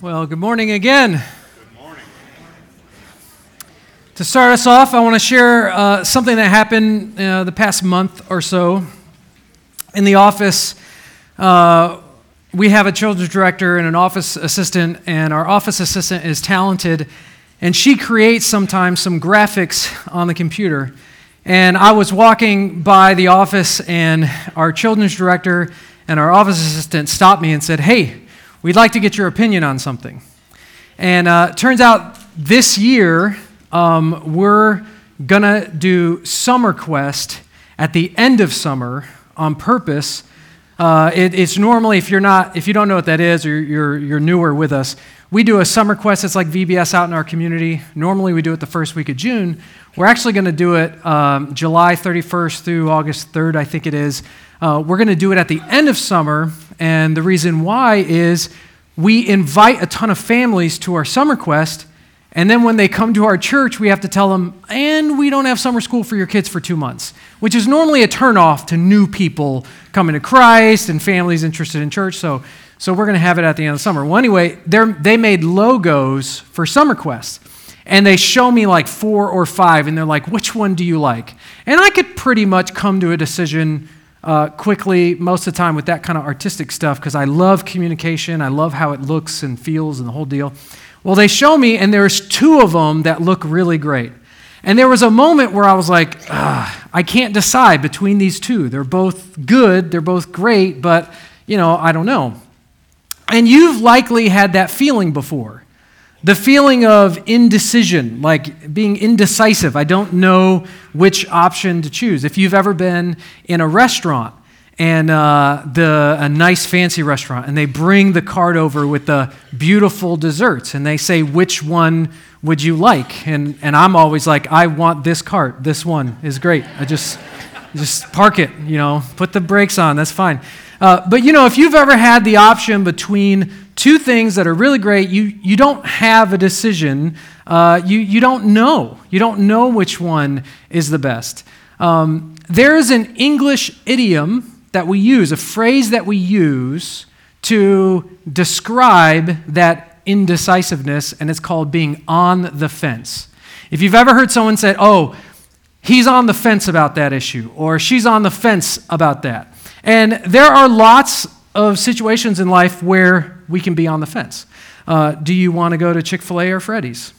Well, good morning again. Good morning. To start us off, I want to share uh, something that happened uh, the past month or so. In the office, uh, we have a children's director and an office assistant, and our office assistant is talented, and she creates sometimes some graphics on the computer. And I was walking by the office, and our children's director and our office assistant stopped me and said, Hey, We'd like to get your opinion on something. And uh, turns out this year, um, we're going to do Summer Quest at the end of summer on purpose. Uh, it, it's normally, if you're not, if you don't know what that is or you're, you're newer with us, we do a summer quest It's like VBS out in our community. Normally, we do it the first week of June. We're actually going to do it um, July 31st through August 3rd, I think it is. Uh, we're going to do it at the end of summer, and the reason why is we invite a ton of families to our summer quest, and then when they come to our church, we have to tell them, and we don't have summer school for your kids for two months, which is normally a turnoff to new people coming to Christ and families interested in church. So, so we're going to have it at the end of the summer. Well, anyway, they made logos for Summer Quest and they show me like four or five, and they're like, which one do you like? And I could pretty much come to a decision uh, quickly most of the time with that kind of artistic stuff because I love communication. I love how it looks and feels and the whole deal. Well, they show me, and there's two of them that look really great. And there was a moment where I was like, I can't decide between these two. They're both good, they're both great, but, you know, I don't know. And you've likely had that feeling before. The feeling of indecision, like being indecisive. I don't know which option to choose. If you've ever been in a restaurant and uh, the, a nice fancy restaurant, and they bring the cart over with the beautiful desserts, and they say, Which one would you like? And, and I'm always like, I want this cart. This one is great. I just, just park it, you know, put the brakes on. That's fine. Uh, but you know, if you've ever had the option between two things that are really great. You, you don't have a decision. Uh, you, you don't know. You don't know which one is the best. Um, there is an English idiom that we use, a phrase that we use to describe that indecisiveness, and it's called being on the fence. If you've ever heard someone say, oh, he's on the fence about that issue, or she's on the fence about that. And there are lots of situations in life where we can be on the fence. Uh, do you want to go to Chick fil A or Freddy's?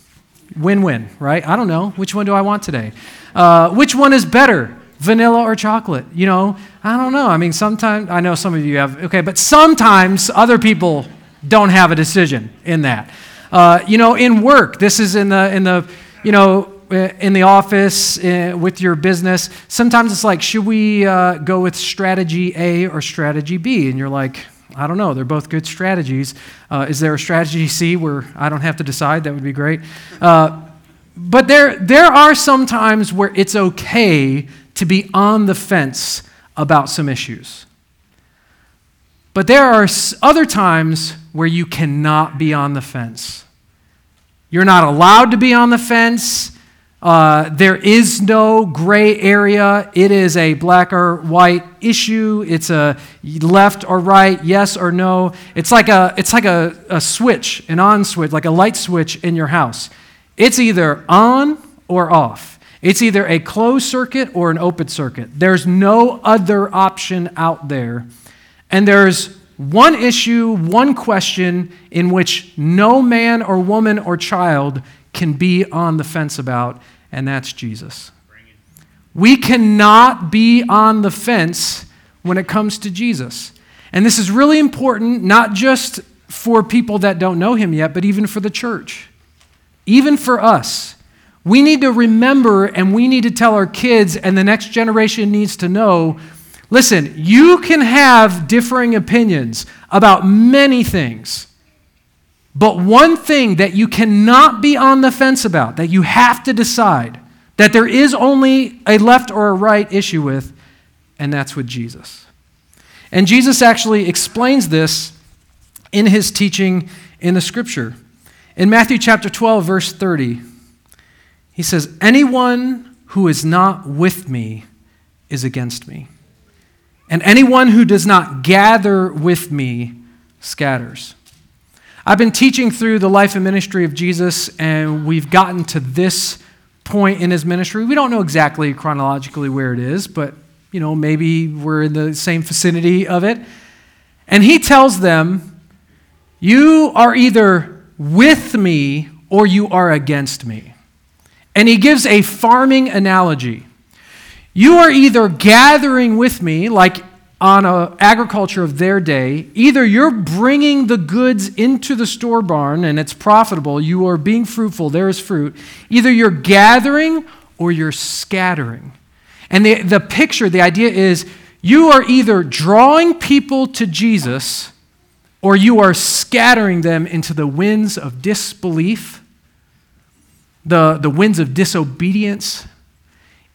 Win win, right? I don't know. Which one do I want today? Uh, which one is better, vanilla or chocolate? You know, I don't know. I mean, sometimes, I know some of you have, okay, but sometimes other people don't have a decision in that. Uh, you know, in work, this is in the, in the, you know, uh, in the office, uh, with your business, sometimes it's like, should we uh, go with strategy A or strategy B? And you're like, I don't know. They're both good strategies. Uh, is there a strategy C where I don't have to decide? That would be great. Uh, but there, there are some times where it's okay to be on the fence about some issues. But there are other times where you cannot be on the fence. You're not allowed to be on the fence. Uh, there is no gray area. It is a black or white issue. It's a left or right, yes or no. It's like a, it's like a, a switch, an on switch, like a light switch in your house. It's either on or off. It's either a closed circuit or an open circuit. There's no other option out there. And there's one issue, one question in which no man or woman or child can be on the fence about, and that's Jesus. We cannot be on the fence when it comes to Jesus. And this is really important, not just for people that don't know him yet, but even for the church. Even for us. We need to remember and we need to tell our kids, and the next generation needs to know listen, you can have differing opinions about many things. But one thing that you cannot be on the fence about, that you have to decide, that there is only a left or a right issue with, and that's with Jesus. And Jesus actually explains this in his teaching in the scripture. In Matthew chapter 12, verse 30, he says, Anyone who is not with me is against me. And anyone who does not gather with me scatters. I've been teaching through the life and ministry of Jesus, and we've gotten to this point in his ministry. We don't know exactly chronologically where it is, but you know, maybe we're in the same vicinity of it. And he tells them, You are either with me or you are against me. And he gives a farming analogy. You are either gathering with me, like on a agriculture of their day, either you're bringing the goods into the store barn and it's profitable, you are being fruitful, there is fruit. Either you're gathering or you're scattering. And the, the picture, the idea is you are either drawing people to Jesus or you are scattering them into the winds of disbelief, the, the winds of disobedience.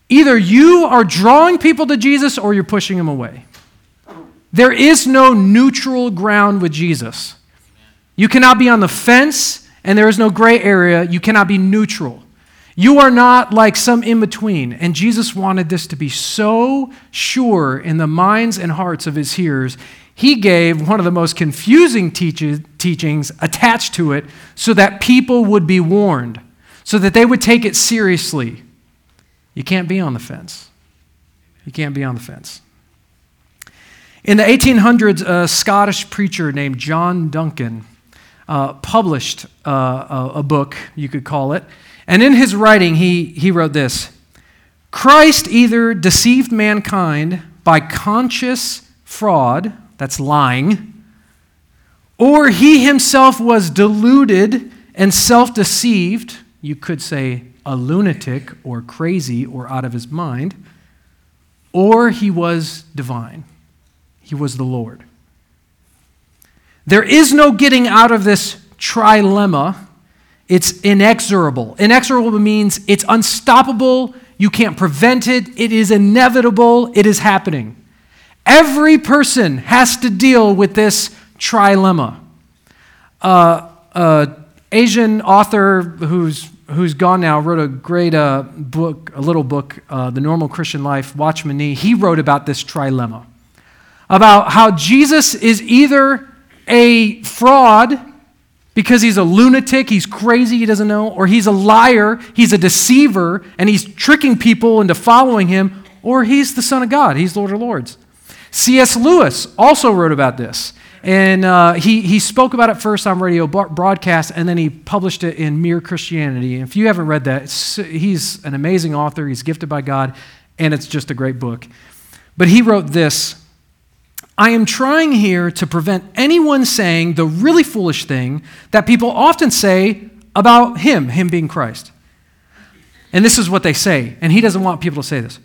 Either you are drawing people to Jesus or you're pushing them away. There is no neutral ground with Jesus. You cannot be on the fence, and there is no gray area. You cannot be neutral. You are not like some in between. And Jesus wanted this to be so sure in the minds and hearts of his hearers. He gave one of the most confusing teach- teachings attached to it so that people would be warned, so that they would take it seriously. You can't be on the fence. You can't be on the fence. In the 1800s, a Scottish preacher named John Duncan uh, published uh, a, a book, you could call it. And in his writing, he, he wrote this Christ either deceived mankind by conscious fraud, that's lying, or he himself was deluded and self deceived, you could say a lunatic or crazy or out of his mind, or he was divine. He was the Lord. There is no getting out of this trilemma. It's inexorable. Inexorable means it's unstoppable. You can't prevent it. It is inevitable. It is happening. Every person has to deal with this trilemma. Uh, uh, Asian author who's who's gone now wrote a great uh, book, a little book, uh, The Normal Christian Life. Watchman Nee. He wrote about this trilemma about how Jesus is either a fraud because he's a lunatic, he's crazy, he doesn't know, or he's a liar, he's a deceiver, and he's tricking people into following him, or he's the Son of God, he's Lord of Lords. C.S. Lewis also wrote about this. And uh, he, he spoke about it first on radio broadcast, and then he published it in Mere Christianity. And if you haven't read that, he's an amazing author. He's gifted by God, and it's just a great book. But he wrote this I am trying here to prevent anyone saying the really foolish thing that people often say about him, him being Christ. And this is what they say, and he doesn't want people to say this.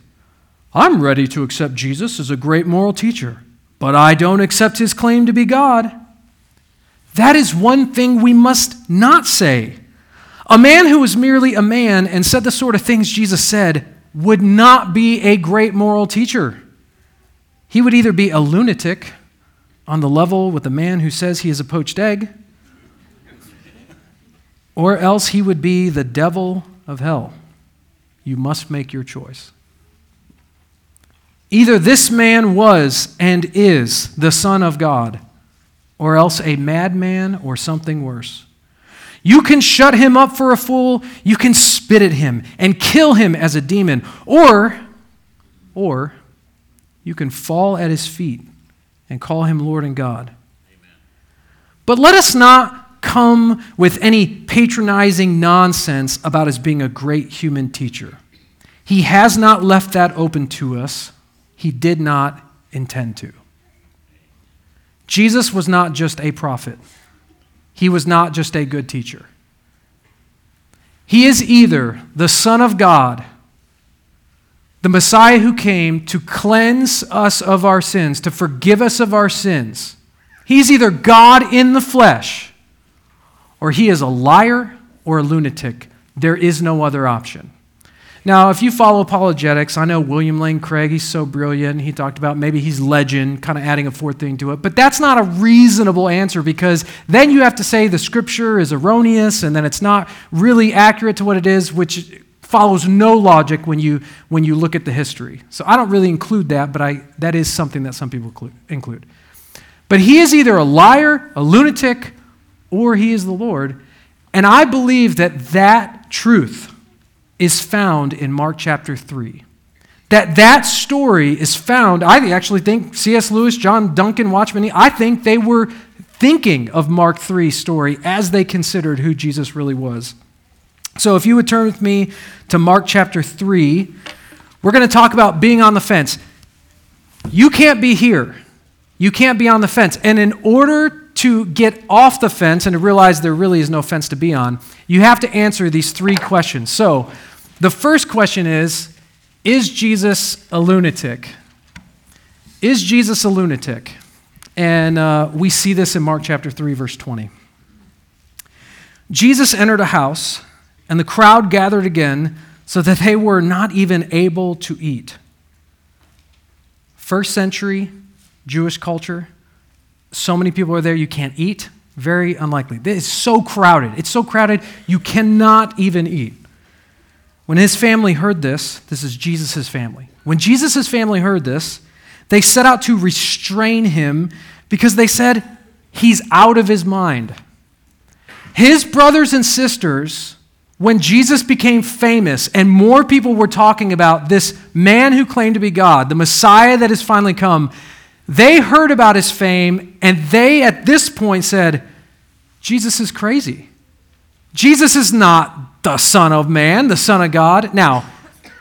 I'm ready to accept Jesus as a great moral teacher, but I don't accept his claim to be God. That is one thing we must not say. A man who was merely a man and said the sort of things Jesus said would not be a great moral teacher. He would either be a lunatic on the level with the man who says he is a poached egg, or else he would be the devil of hell. You must make your choice. Either this man was and is the Son of God, or else a madman or something worse. You can shut him up for a fool, you can spit at him and kill him as a demon, or, or, you can fall at his feet and call him Lord and God. Amen. But let us not come with any patronizing nonsense about his being a great human teacher. He has not left that open to us, he did not intend to. Jesus was not just a prophet, he was not just a good teacher. He is either the Son of God the Messiah who came to cleanse us of our sins, to forgive us of our sins. He's either God in the flesh, or he is a liar or a lunatic. There is no other option. Now, if you follow apologetics, I know William Lane Craig, he's so brilliant. He talked about maybe he's legend, kind of adding a fourth thing to it. But that's not a reasonable answer because then you have to say the scripture is erroneous and then it's not really accurate to what it is, which follows no logic when you, when you look at the history. So I don't really include that, but I, that is something that some people include. But he is either a liar, a lunatic, or he is the Lord. And I believe that that truth is found in Mark chapter 3. That that story is found, I actually think C.S. Lewis, John Duncan, Watchman, I think they were thinking of Mark 3 story as they considered who Jesus really was. So if you would turn with me to Mark chapter 3, we're going to talk about being on the fence. You can't be here. You can't be on the fence. And in order to get off the fence and to realize there really is no fence to be on, you have to answer these three questions. So, the first question is Is Jesus a lunatic? Is Jesus a lunatic? And uh, we see this in Mark chapter 3, verse 20. Jesus entered a house, and the crowd gathered again so that they were not even able to eat. First century Jewish culture, so many people are there, you can't eat. Very unlikely. It's so crowded. It's so crowded, you cannot even eat. When his family heard this, this is Jesus' family. When Jesus' family heard this, they set out to restrain him because they said, He's out of his mind. His brothers and sisters, when Jesus became famous and more people were talking about this man who claimed to be God, the Messiah that has finally come, they heard about his fame and they at this point said, Jesus is crazy. Jesus is not the Son of Man, the Son of God. Now,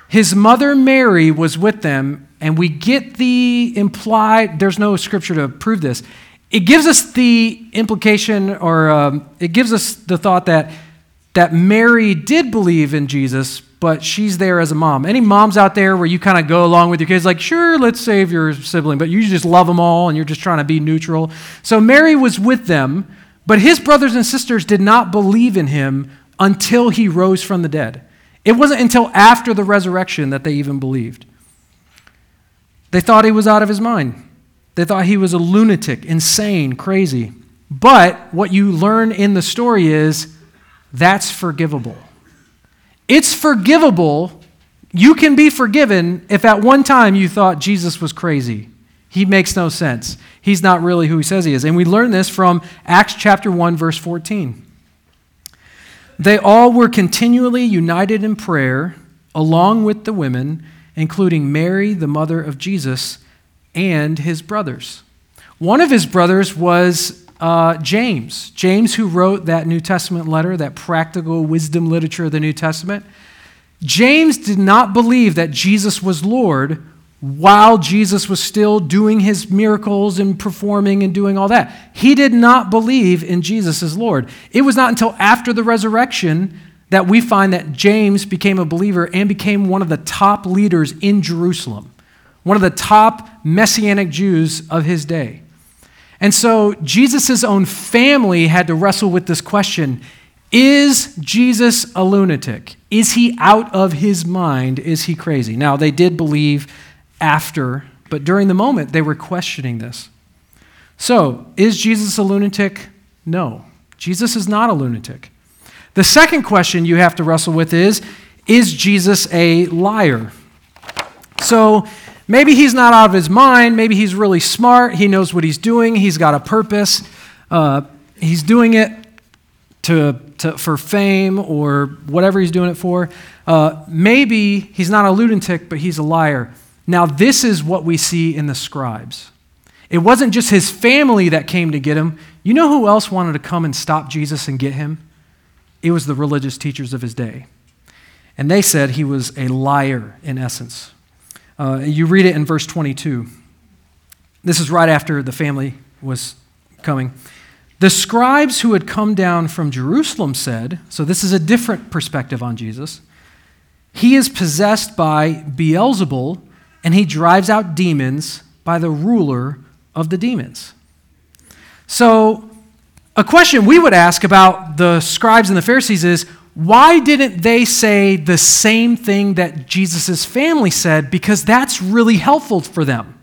his mother Mary was with them and we get the implied, there's no scripture to prove this. It gives us the implication, or um, it gives us the thought that, that Mary did believe in Jesus, but she's there as a mom. Any moms out there where you kind of go along with your kids, like, sure, let's save your sibling, but you just love them all and you're just trying to be neutral. So Mary was with them, but his brothers and sisters did not believe in him until he rose from the dead. It wasn't until after the resurrection that they even believed. They thought he was out of his mind. They thought he was a lunatic, insane, crazy. But what you learn in the story is that's forgivable. It's forgivable. You can be forgiven if at one time you thought Jesus was crazy. He makes no sense. He's not really who he says he is. And we learn this from Acts chapter 1 verse 14. They all were continually united in prayer along with the women including Mary, the mother of Jesus, and his brothers. One of his brothers was uh, James. James, who wrote that New Testament letter, that practical wisdom literature of the New Testament. James did not believe that Jesus was Lord while Jesus was still doing his miracles and performing and doing all that. He did not believe in Jesus as Lord. It was not until after the resurrection that we find that James became a believer and became one of the top leaders in Jerusalem, one of the top messianic Jews of his day. And so Jesus' own family had to wrestle with this question Is Jesus a lunatic? Is he out of his mind? Is he crazy? Now, they did believe after, but during the moment, they were questioning this. So, is Jesus a lunatic? No. Jesus is not a lunatic. The second question you have to wrestle with is Is Jesus a liar? So maybe he's not out of his mind. Maybe he's really smart. He knows what he's doing. He's got a purpose. Uh, he's doing it to, to, for fame or whatever he's doing it for. Uh, maybe he's not a lunatic, but he's a liar. Now, this is what we see in the scribes. It wasn't just his family that came to get him. You know who else wanted to come and stop Jesus and get him? It was the religious teachers of his day. And they said he was a liar in essence. Uh, you read it in verse 22. This is right after the family was coming. The scribes who had come down from Jerusalem said, so this is a different perspective on Jesus. He is possessed by Beelzebul, and he drives out demons by the ruler of the demons. So a question we would ask about the scribes and the Pharisees is why didn't they say the same thing that Jesus' family said? Because that's really helpful for them.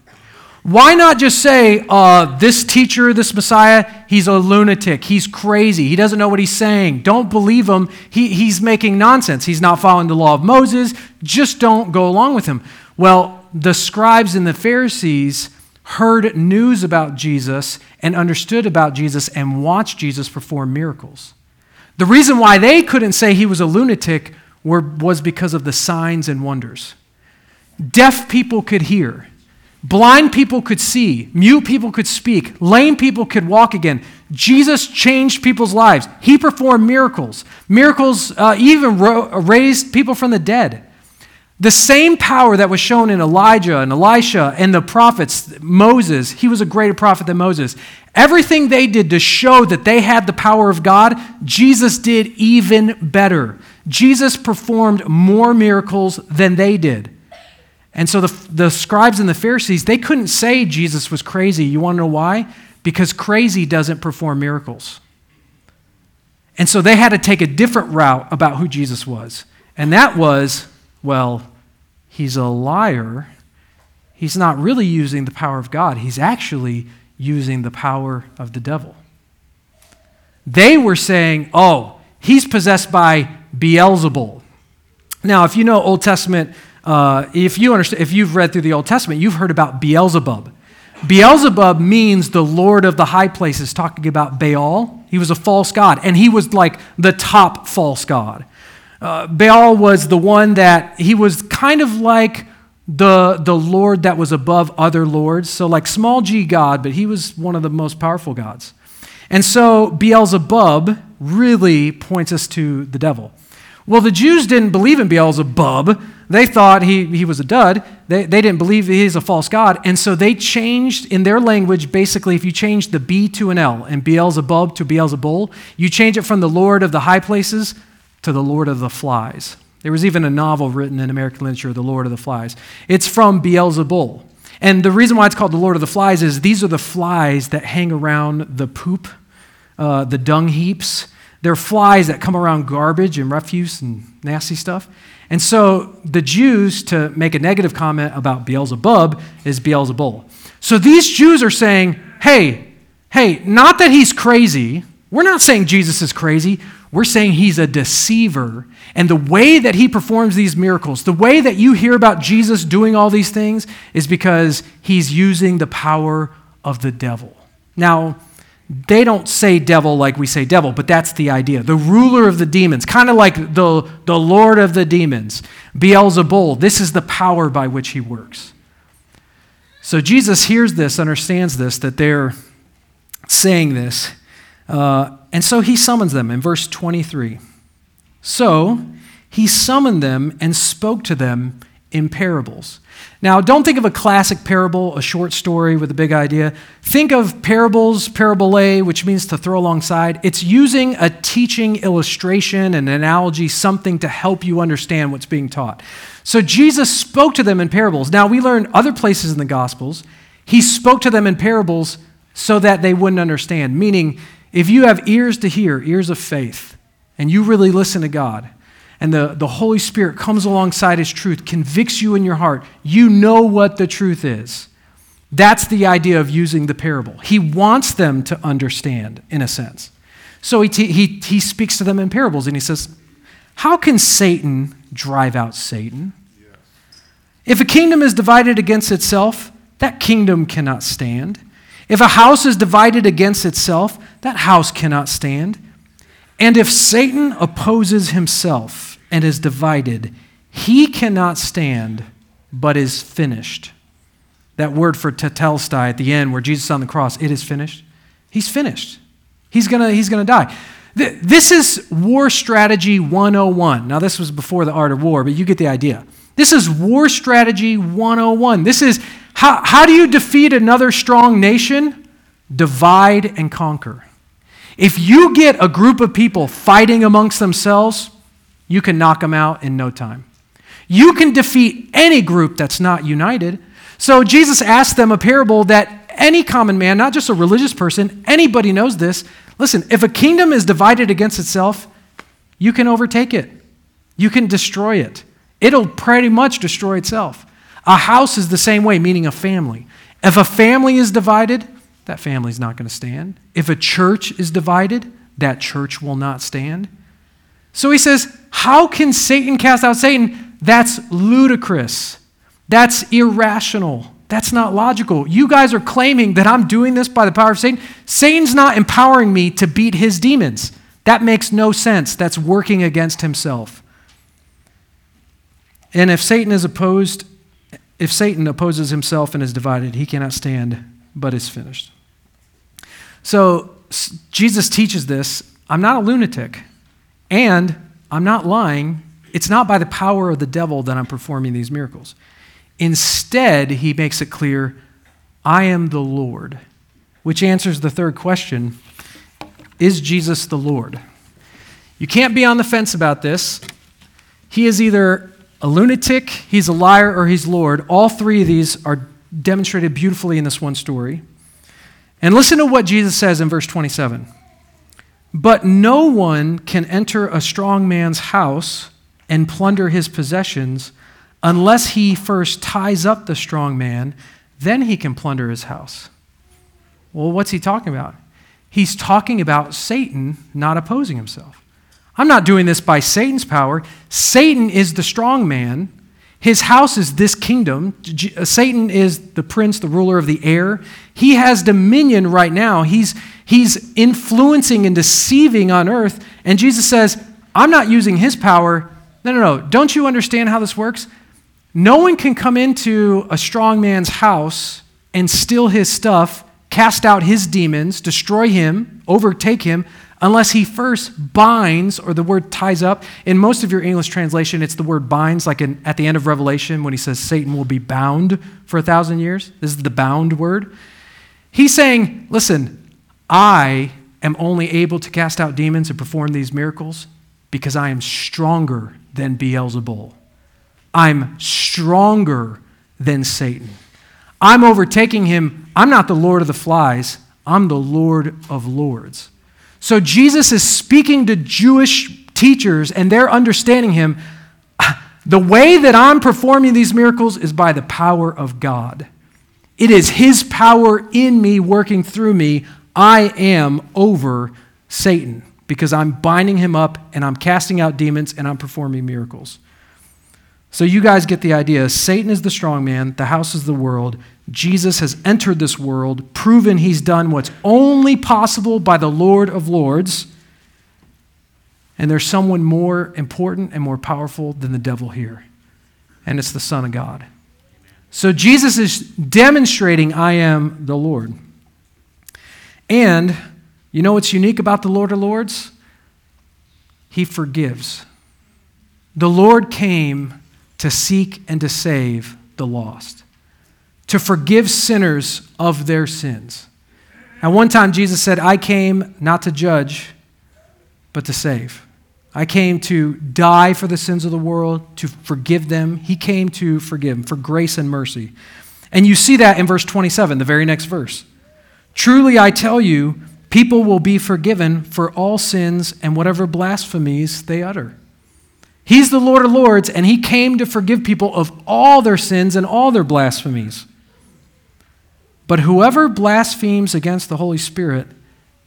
Why not just say, uh, this teacher, this Messiah, he's a lunatic. He's crazy. He doesn't know what he's saying. Don't believe him. He, he's making nonsense. He's not following the law of Moses. Just don't go along with him. Well, the scribes and the Pharisees heard news about Jesus and understood about Jesus and watched Jesus perform miracles. The reason why they couldn't say he was a lunatic were, was because of the signs and wonders. Deaf people could hear, blind people could see, mute people could speak, lame people could walk again. Jesus changed people's lives. He performed miracles. Miracles uh, even ro- raised people from the dead. The same power that was shown in Elijah and Elisha and the prophets, Moses, he was a greater prophet than Moses. Everything they did to show that they had the power of God, Jesus did even better. Jesus performed more miracles than they did. And so the, the scribes and the Pharisees, they couldn't say Jesus was crazy. You want to know why? Because crazy doesn't perform miracles. And so they had to take a different route about who Jesus was. And that was well, he's a liar. He's not really using the power of God, he's actually using the power of the devil. They were saying, oh, he's possessed by Beelzebul. Now, if you know Old Testament, uh, if you understand, if you've read through the Old Testament, you've heard about Beelzebub. Beelzebub means the Lord of the high places, talking about Baal. He was a false god, and he was like the top false god. Uh, Baal was the one that he was kind of like the, the Lord that was above other lords. So, like small g God, but he was one of the most powerful gods. And so, Beelzebub really points us to the devil. Well, the Jews didn't believe in Beelzebub. They thought he, he was a dud. They, they didn't believe he's a false god. And so they changed in their language, basically, if you change the B to an L and Beelzebub to Beelzebul, you change it from the Lord of the high places to The Lord of the Flies. There was even a novel written in American literature, The Lord of the Flies. It's from Beelzebul. And the reason why it's called The Lord of the Flies is these are the flies that hang around the poop, uh, the dung heaps. They're flies that come around garbage and refuse and nasty stuff. And so the Jews, to make a negative comment about Beelzebub, is Beelzebul. So these Jews are saying, hey, hey, not that he's crazy. We're not saying Jesus is crazy. We're saying he's a deceiver. And the way that he performs these miracles, the way that you hear about Jesus doing all these things, is because he's using the power of the devil. Now, they don't say devil like we say devil, but that's the idea. The ruler of the demons, kind of like the, the lord of the demons, Beelzebul. This is the power by which he works. So Jesus hears this, understands this, that they're saying this. Uh, and so he summons them in verse 23. So he summoned them and spoke to them in parables. Now, don't think of a classic parable, a short story with a big idea. Think of parables, parabole, which means to throw alongside. It's using a teaching illustration, an analogy, something to help you understand what's being taught. So Jesus spoke to them in parables. Now, we learn other places in the Gospels, he spoke to them in parables so that they wouldn't understand, meaning, if you have ears to hear, ears of faith, and you really listen to God, and the, the Holy Spirit comes alongside His truth, convicts you in your heart, you know what the truth is. That's the idea of using the parable. He wants them to understand, in a sense. So he, t- he, he speaks to them in parables and he says, How can Satan drive out Satan? Yes. If a kingdom is divided against itself, that kingdom cannot stand. If a house is divided against itself, that house cannot stand. And if Satan opposes himself and is divided, he cannot stand, but is finished. That word for tetelestai at the end, where Jesus on the cross, it is finished. He's finished. He's going to he's gonna die. This is War Strategy 101. Now, this was before the art of war, but you get the idea. This is War Strategy 101. This is how, how do you defeat another strong nation? Divide and conquer. If you get a group of people fighting amongst themselves, you can knock them out in no time. You can defeat any group that's not united. So Jesus asked them a parable that any common man, not just a religious person, anybody knows this. Listen, if a kingdom is divided against itself, you can overtake it, you can destroy it. It'll pretty much destroy itself. A house is the same way, meaning a family. If a family is divided, that family's not going to stand. If a church is divided, that church will not stand. So he says, How can Satan cast out Satan? That's ludicrous. That's irrational. That's not logical. You guys are claiming that I'm doing this by the power of Satan. Satan's not empowering me to beat his demons. That makes no sense. That's working against himself. And if Satan is opposed, if Satan opposes himself and is divided, he cannot stand, but is finished. So Jesus teaches this. I'm not a lunatic, and I'm not lying. It's not by the power of the devil that I'm performing these miracles. Instead, he makes it clear I am the Lord, which answers the third question Is Jesus the Lord? You can't be on the fence about this. He is either a lunatic, he's a liar, or he's Lord. All three of these are demonstrated beautifully in this one story. And listen to what Jesus says in verse 27. But no one can enter a strong man's house and plunder his possessions unless he first ties up the strong man, then he can plunder his house. Well, what's he talking about? He's talking about Satan not opposing himself. I'm not doing this by Satan's power. Satan is the strong man. His house is this kingdom. Uh, Satan is the prince, the ruler of the air. He has dominion right now. He's, he's influencing and deceiving on earth. And Jesus says, I'm not using his power. No, no, no. Don't you understand how this works? No one can come into a strong man's house and steal his stuff, cast out his demons, destroy him, overtake him, unless he first binds, or the word ties up. In most of your English translation, it's the word binds, like in, at the end of Revelation when he says Satan will be bound for a thousand years. This is the bound word. He's saying, listen, I am only able to cast out demons and perform these miracles because I am stronger than Beelzebul. I'm stronger than Satan. I'm overtaking him. I'm not the Lord of the flies, I'm the Lord of lords. So Jesus is speaking to Jewish teachers, and they're understanding him. The way that I'm performing these miracles is by the power of God. It is His power in me, working through me. I am over Satan because I'm binding him up and I'm casting out demons and I'm performing miracles. So you guys get the idea. Satan is the strong man, the house is the world, Jesus has entered this world, proven he's done what's only possible by the Lord of Lords. And there's someone more important and more powerful than the devil here, and it's the Son of God. So Jesus is demonstrating, I am the Lord. And you know what's unique about the Lord of Lords? He forgives. The Lord came to seek and to save the lost to forgive sinners of their sins. And one time Jesus said, I came not to judge, but to save. I came to die for the sins of the world, to forgive them. He came to forgive for grace and mercy. And you see that in verse 27, the very next verse. Truly I tell you, people will be forgiven for all sins and whatever blasphemies they utter. He's the Lord of Lords, and He came to forgive people of all their sins and all their blasphemies. But whoever blasphemes against the Holy Spirit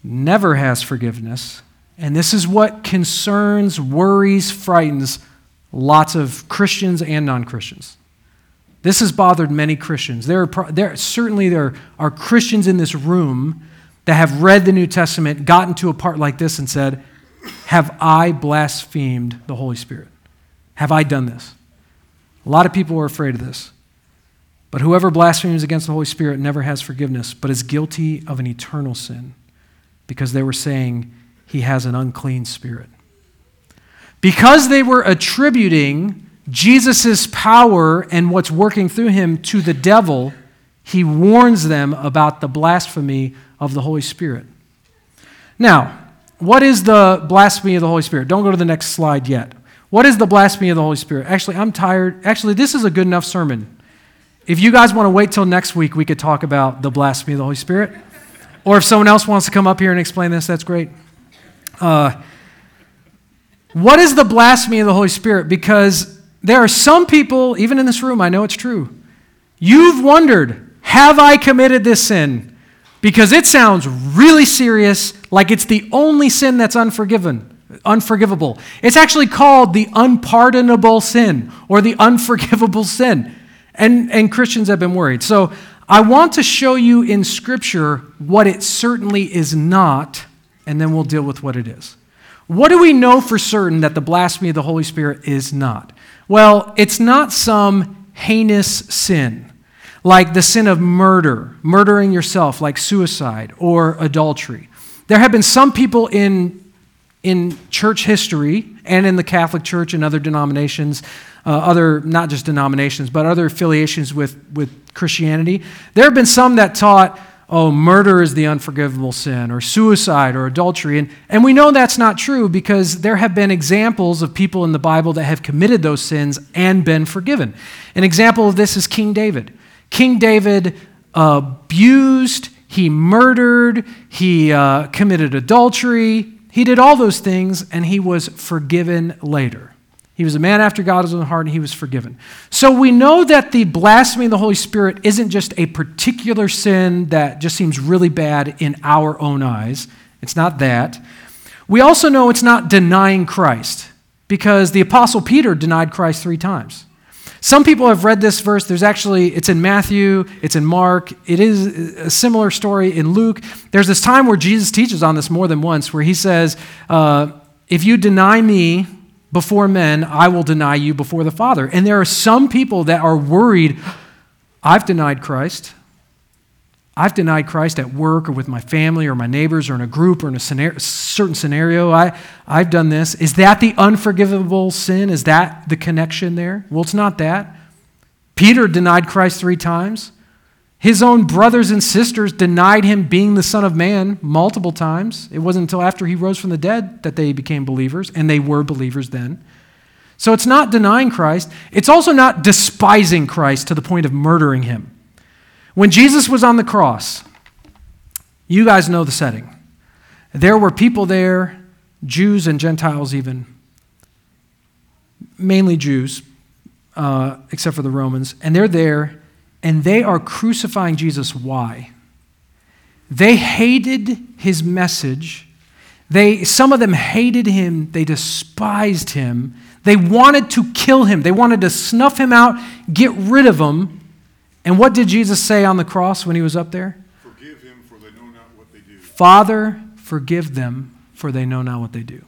never has forgiveness. And this is what concerns, worries, frightens lots of Christians and non Christians. This has bothered many Christians. There are, there, certainly there are Christians in this room that have read the New Testament, gotten to a part like this, and said, Have I blasphemed the Holy Spirit? Have I done this? A lot of people are afraid of this. But whoever blasphemes against the Holy Spirit never has forgiveness, but is guilty of an eternal sin, because they were saying he has an unclean spirit. Because they were attributing Jesus' power and what's working through him to the devil, he warns them about the blasphemy of the Holy Spirit. Now, what is the blasphemy of the Holy Spirit? Don't go to the next slide yet. What is the blasphemy of the Holy Spirit? Actually, I'm tired. Actually, this is a good enough sermon. If you guys want to wait till next week, we could talk about the blasphemy of the Holy Spirit. Or if someone else wants to come up here and explain this, that's great. Uh, what is the blasphemy of the Holy Spirit? Because there are some people, even in this room, I know it's true. You've wondered, have I committed this sin? Because it sounds really serious, like it's the only sin that's unforgiven, unforgivable. It's actually called the unpardonable sin or the unforgivable sin. And, and Christians have been worried. So I want to show you in Scripture what it certainly is not, and then we'll deal with what it is. What do we know for certain that the blasphemy of the Holy Spirit is not? Well, it's not some heinous sin, like the sin of murder, murdering yourself, like suicide, or adultery. There have been some people in, in church history and in the Catholic Church and other denominations, uh, other, not just denominations, but other affiliations with, with Christianity. There have been some that taught oh, murder is the unforgivable sin, or suicide, or adultery. And, and we know that's not true because there have been examples of people in the Bible that have committed those sins and been forgiven. An example of this is King David. King David abused, he murdered, he uh, committed adultery, he did all those things, and he was forgiven later. He was a man after God's own heart, and he was forgiven. So we know that the blasphemy of the Holy Spirit isn't just a particular sin that just seems really bad in our own eyes. It's not that. We also know it's not denying Christ, because the Apostle Peter denied Christ three times. Some people have read this verse. There's actually, it's in Matthew, it's in Mark, it is a similar story in Luke. There's this time where Jesus teaches on this more than once, where he says, uh, If you deny me, before men, I will deny you before the Father. And there are some people that are worried I've denied Christ. I've denied Christ at work or with my family or my neighbors or in a group or in a scenario, certain scenario. I, I've done this. Is that the unforgivable sin? Is that the connection there? Well, it's not that. Peter denied Christ three times. His own brothers and sisters denied him being the Son of Man multiple times. It wasn't until after he rose from the dead that they became believers, and they were believers then. So it's not denying Christ. It's also not despising Christ to the point of murdering him. When Jesus was on the cross, you guys know the setting. There were people there, Jews and Gentiles even, mainly Jews, uh, except for the Romans, and they're there and they are crucifying Jesus. Why? They hated his message. They, some of them hated him. They despised him. They wanted to kill him. They wanted to snuff him out, get rid of him. And what did Jesus say on the cross when he was up there? Forgive him, for they know not what they do. Father, forgive them, for they know not what they do.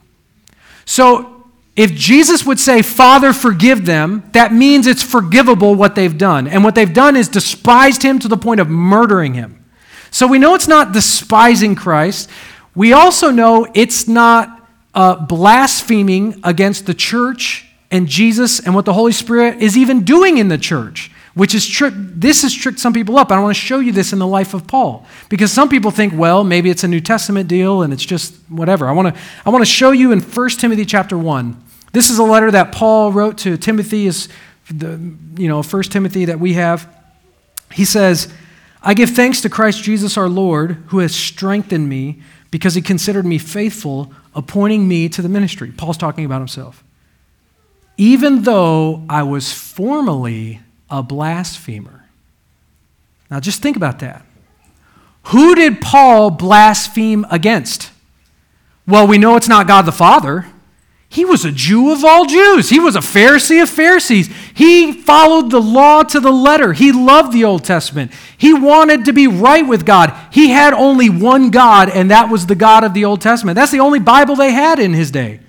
So if Jesus would say, Father, forgive them, that means it's forgivable what they've done. And what they've done is despised him to the point of murdering him. So we know it's not despising Christ. We also know it's not uh, blaspheming against the church and Jesus and what the Holy Spirit is even doing in the church which is tri- this has tricked some people up. I want to show you this in the life of Paul because some people think, well, maybe it's a New Testament deal and it's just whatever. I want to I want to show you in 1 Timothy chapter 1. This is a letter that Paul wrote to Timothy is the you know 1 Timothy that we have. He says, "I give thanks to Christ Jesus our Lord who has strengthened me because he considered me faithful, appointing me to the ministry." Paul's talking about himself. Even though I was formerly a blasphemer. Now just think about that. Who did Paul blaspheme against? Well, we know it's not God the Father. He was a Jew of all Jews. He was a Pharisee of Pharisees. He followed the law to the letter. He loved the Old Testament. He wanted to be right with God. He had only one God, and that was the God of the Old Testament. That's the only Bible they had in his day.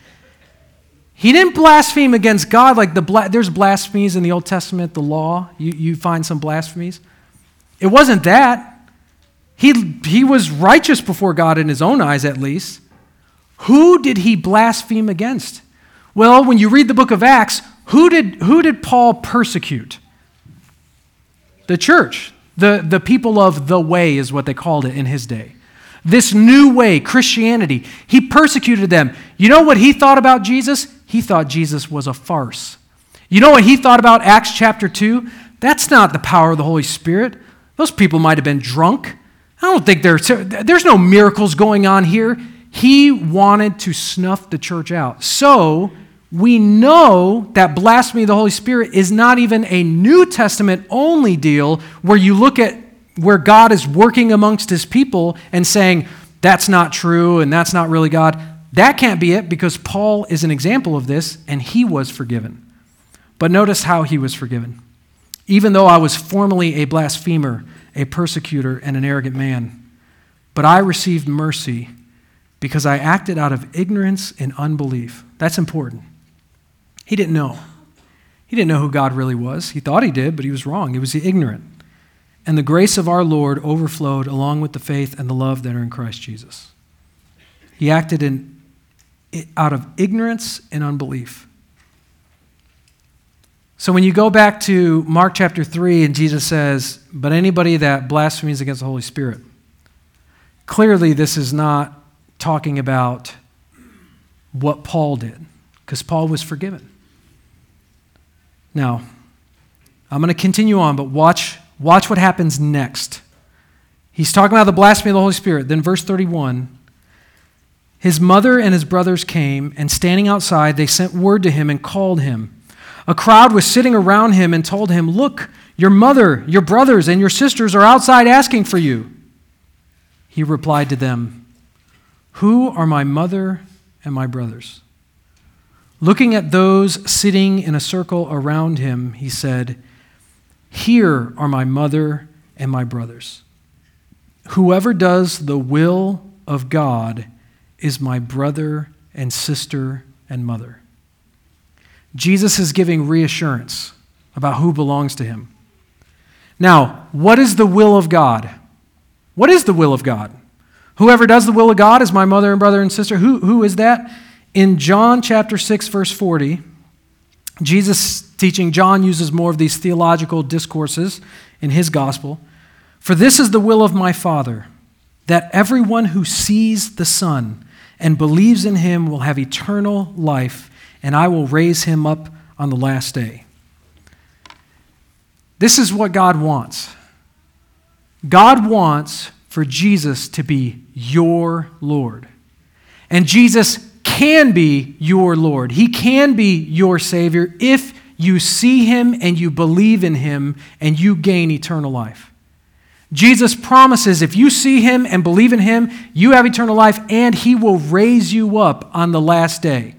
He didn't blaspheme against God like the bla- there's blasphemies in the Old Testament, the law. You, you find some blasphemies. It wasn't that. He, he was righteous before God in his own eyes, at least. Who did he blaspheme against? Well, when you read the book of Acts, who did, who did Paul persecute? The church. The, the people of the way is what they called it in his day. This new way, Christianity, he persecuted them. You know what he thought about Jesus? He thought Jesus was a farce. You know what he thought about Acts chapter 2? That's not the power of the Holy Spirit. Those people might have been drunk. I don't think there's, there's no miracles going on here. He wanted to snuff the church out. So we know that blasphemy of the Holy Spirit is not even a New Testament only deal where you look at where God is working amongst his people and saying, that's not true and that's not really God. That can't be it because Paul is an example of this and he was forgiven. But notice how he was forgiven. even though I was formerly a blasphemer, a persecutor, and an arrogant man. But I received mercy because I acted out of ignorance and unbelief. That's important. He didn't know. He didn't know who God really was. He thought he did, but he was wrong. He was ignorant. And the grace of our Lord overflowed along with the faith and the love that are in Christ Jesus. He acted in, out of ignorance and unbelief. So when you go back to Mark chapter 3, and Jesus says, But anybody that blasphemes against the Holy Spirit, clearly this is not talking about what Paul did, because Paul was forgiven. Now, I'm going to continue on, but watch, watch what happens next. He's talking about the blasphemy of the Holy Spirit. Then, verse 31 His mother and his brothers came, and standing outside, they sent word to him and called him. A crowd was sitting around him and told him, Look, your mother, your brothers, and your sisters are outside asking for you. He replied to them, Who are my mother and my brothers? Looking at those sitting in a circle around him, he said, Here are my mother and my brothers. Whoever does the will of God is my brother and sister and mother. Jesus is giving reassurance about who belongs to him. Now, what is the will of God? What is the will of God? Whoever does the will of God is my mother and brother and sister. Who, who is that? In John chapter 6, verse 40, Jesus teaching, John uses more of these theological discourses in his gospel. For this is the will of my Father, that everyone who sees the Son and believes in him will have eternal life and I will raise him up on the last day. This is what God wants. God wants for Jesus to be your Lord. And Jesus can be your Lord. He can be your Savior if you see Him and you believe in Him and you gain eternal life. Jesus promises if you see Him and believe in Him, you have eternal life and He will raise you up on the last day.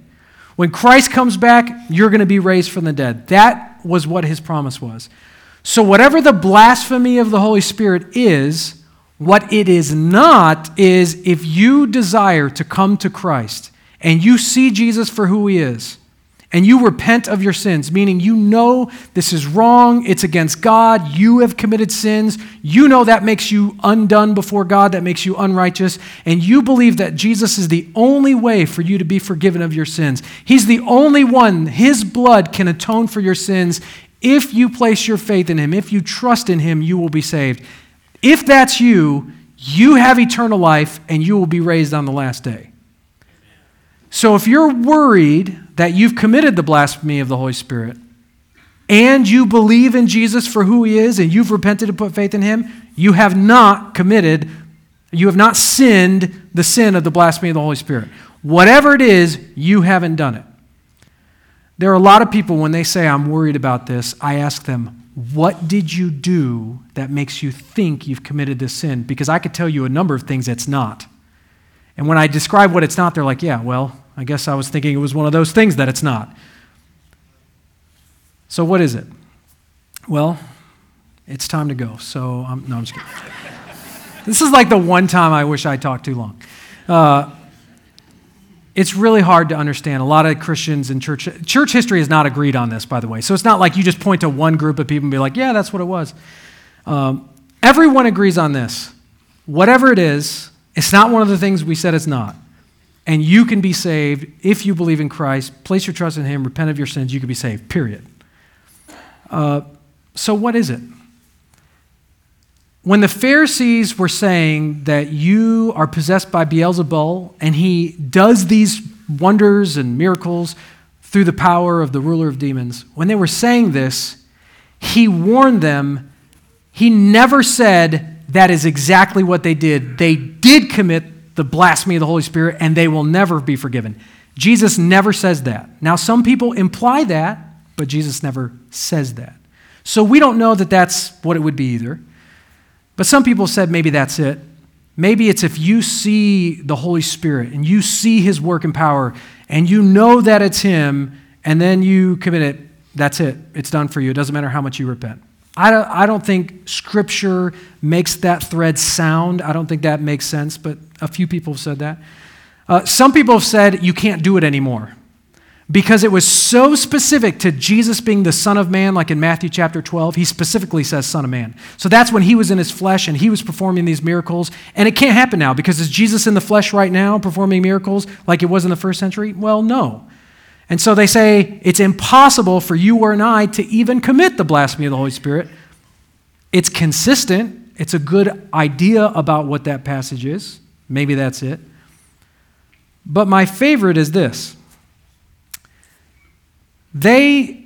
When Christ comes back, you're going to be raised from the dead. That was what his promise was. So, whatever the blasphemy of the Holy Spirit is, what it is not is if you desire to come to Christ and you see Jesus for who he is, and you repent of your sins, meaning you know this is wrong, it's against God, you have committed sins, you know that makes you undone before God, that makes you unrighteous, and you believe that Jesus is the only way for you to be forgiven of your sins. He's the only one, His blood can atone for your sins. If you place your faith in Him, if you trust in Him, you will be saved. If that's you, you have eternal life and you will be raised on the last day. So if you're worried that you've committed the blasphemy of the Holy Spirit and you believe in Jesus for who he is and you've repented and put faith in him, you have not committed, you have not sinned the sin of the blasphemy of the Holy Spirit. Whatever it is, you haven't done it. There are a lot of people, when they say, I'm worried about this, I ask them, What did you do that makes you think you've committed this sin? Because I could tell you a number of things it's not. And when I describe what it's not, they're like, Yeah, well, I guess I was thinking it was one of those things that it's not. So, what is it? Well, it's time to go. So, um, no, I'm just kidding. this is like the one time I wish I talked too long. Uh, it's really hard to understand. A lot of Christians in church, church history has not agreed on this, by the way. So it's not like you just point to one group of people and be like, yeah, that's what it was. Um, everyone agrees on this. Whatever it is, it's not one of the things we said it's not and you can be saved if you believe in Christ, place your trust in Him, repent of your sins, you can be saved, period. Uh, so, what is it? When the Pharisees were saying that you are possessed by Beelzebul and he does these wonders and miracles through the power of the ruler of demons, when they were saying this, he warned them. He never said that is exactly what they did. They did commit the blasphemy of the Holy Spirit and they will never be forgiven. Jesus never says that. Now, some people imply that, but Jesus never says that. So we don't know that that's what it would be either. But some people said maybe that's it. Maybe it's if you see the Holy Spirit and you see his work and power and you know that it's him and then you commit it, that's it. It's done for you. It doesn't matter how much you repent. I don't, I don't think Scripture makes that thread sound. I don't think that makes sense, but a few people have said that. Uh, some people have said you can't do it anymore because it was so specific to Jesus being the Son of Man, like in Matthew chapter 12. He specifically says Son of Man. So that's when he was in his flesh and he was performing these miracles. And it can't happen now because is Jesus in the flesh right now performing miracles like it was in the first century? Well, no. And so they say it's impossible for you or I to even commit the blasphemy of the Holy Spirit. It's consistent, it's a good idea about what that passage is. Maybe that's it. But my favorite is this. They,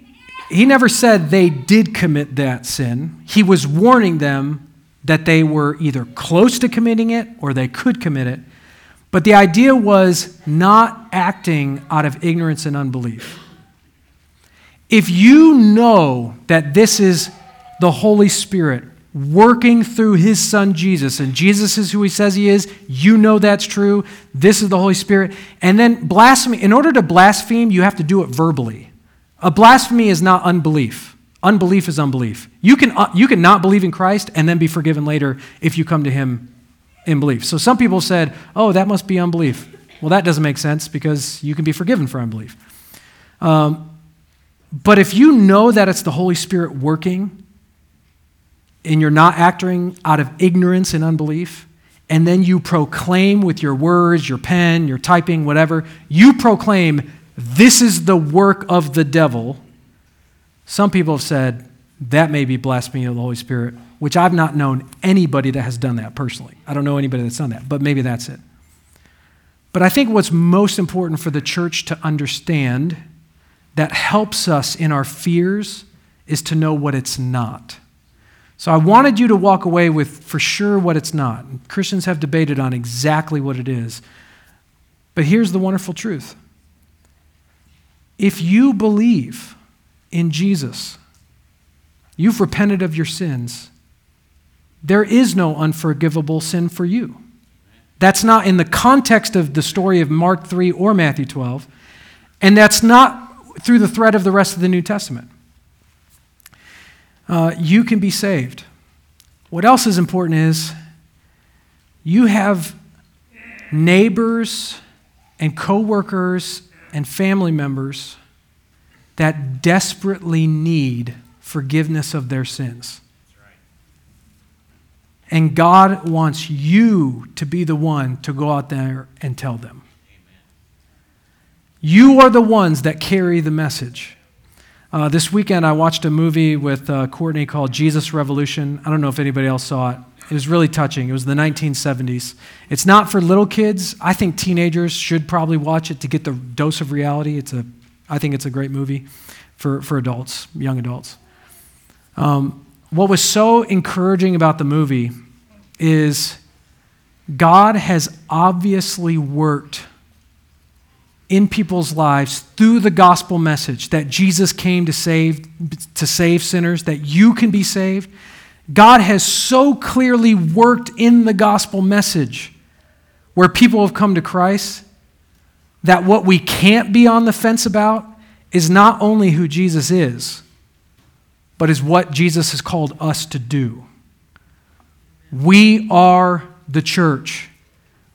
he never said they did commit that sin. He was warning them that they were either close to committing it or they could commit it. But the idea was not acting out of ignorance and unbelief. If you know that this is the Holy Spirit working through his son Jesus, and Jesus is who he says he is, you know that's true, this is the Holy Spirit, and then blasphemy, in order to blaspheme, you have to do it verbally. A blasphemy is not unbelief. Unbelief is unbelief. You can, uh, you can not believe in Christ and then be forgiven later if you come to him in belief. So some people said, oh, that must be unbelief. Well, that doesn't make sense because you can be forgiven for unbelief. Um, but if you know that it's the Holy Spirit working and you're not acting out of ignorance and unbelief, and then you proclaim with your words, your pen, your typing, whatever, you proclaim, this is the work of the devil. Some people have said that may be blasphemy of the Holy Spirit which I've not known anybody that has done that personally. I don't know anybody that's done that, but maybe that's it. But I think what's most important for the church to understand that helps us in our fears is to know what it's not. So I wanted you to walk away with for sure what it's not. Christians have debated on exactly what it is. But here's the wonderful truth if you believe in Jesus, you've repented of your sins, there is no unforgivable sin for you. That's not in the context of the story of Mark 3 or Matthew 12, and that's not through the thread of the rest of the New Testament. Uh, you can be saved. What else is important is you have neighbors and coworkers and family members that desperately need forgiveness of their sins. And God wants you to be the one to go out there and tell them. You are the ones that carry the message. Uh, this weekend, I watched a movie with uh, Courtney called Jesus Revolution. I don't know if anybody else saw it. It was really touching. It was the 1970s. It's not for little kids. I think teenagers should probably watch it to get the dose of reality. It's a, I think it's a great movie for, for adults, young adults. Um, what was so encouraging about the movie is God has obviously worked in people's lives through the gospel message that Jesus came to save to save sinners that you can be saved. God has so clearly worked in the gospel message where people have come to Christ that what we can't be on the fence about is not only who Jesus is, but is what Jesus has called us to do. We are the church.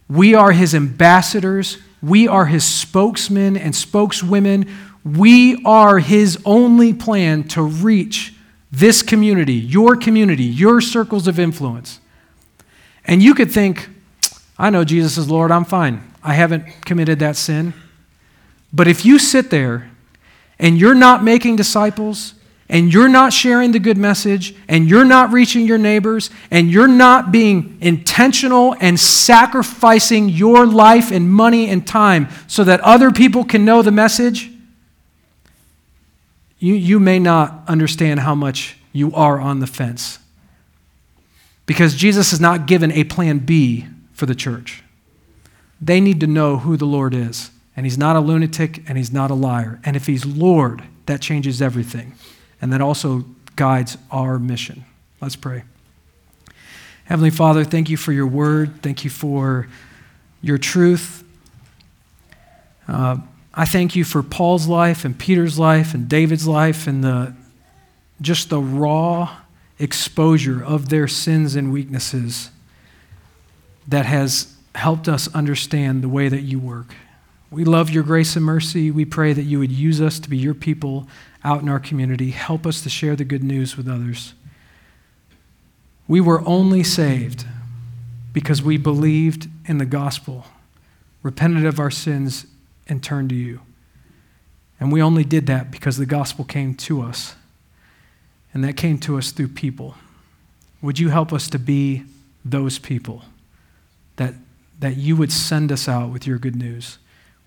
We are his ambassadors. We are his spokesmen and spokeswomen. We are his only plan to reach this community, your community, your circles of influence. And you could think, I know Jesus is Lord, I'm fine. I haven't committed that sin. But if you sit there and you're not making disciples, and you're not sharing the good message, and you're not reaching your neighbors, and you're not being intentional and sacrificing your life and money and time so that other people can know the message, you, you may not understand how much you are on the fence. Because Jesus has not given a plan B for the church. They need to know who the Lord is. And he's not a lunatic and he's not a liar. And if he's Lord, that changes everything and that also guides our mission. Let's pray. Heavenly Father, thank you for your word. Thank you for your truth. Uh, I thank you for Paul's life and Peter's life and David's life and the, just the raw exposure of their sins and weaknesses that has helped us understand the way that you work. We love your grace and mercy. We pray that you would use us to be your people out in our community. Help us to share the good news with others. We were only saved because we believed in the gospel, repented of our sins, and turned to you. And we only did that because the gospel came to us. And that came to us through people. Would you help us to be those people? That, that you would send us out with your good news.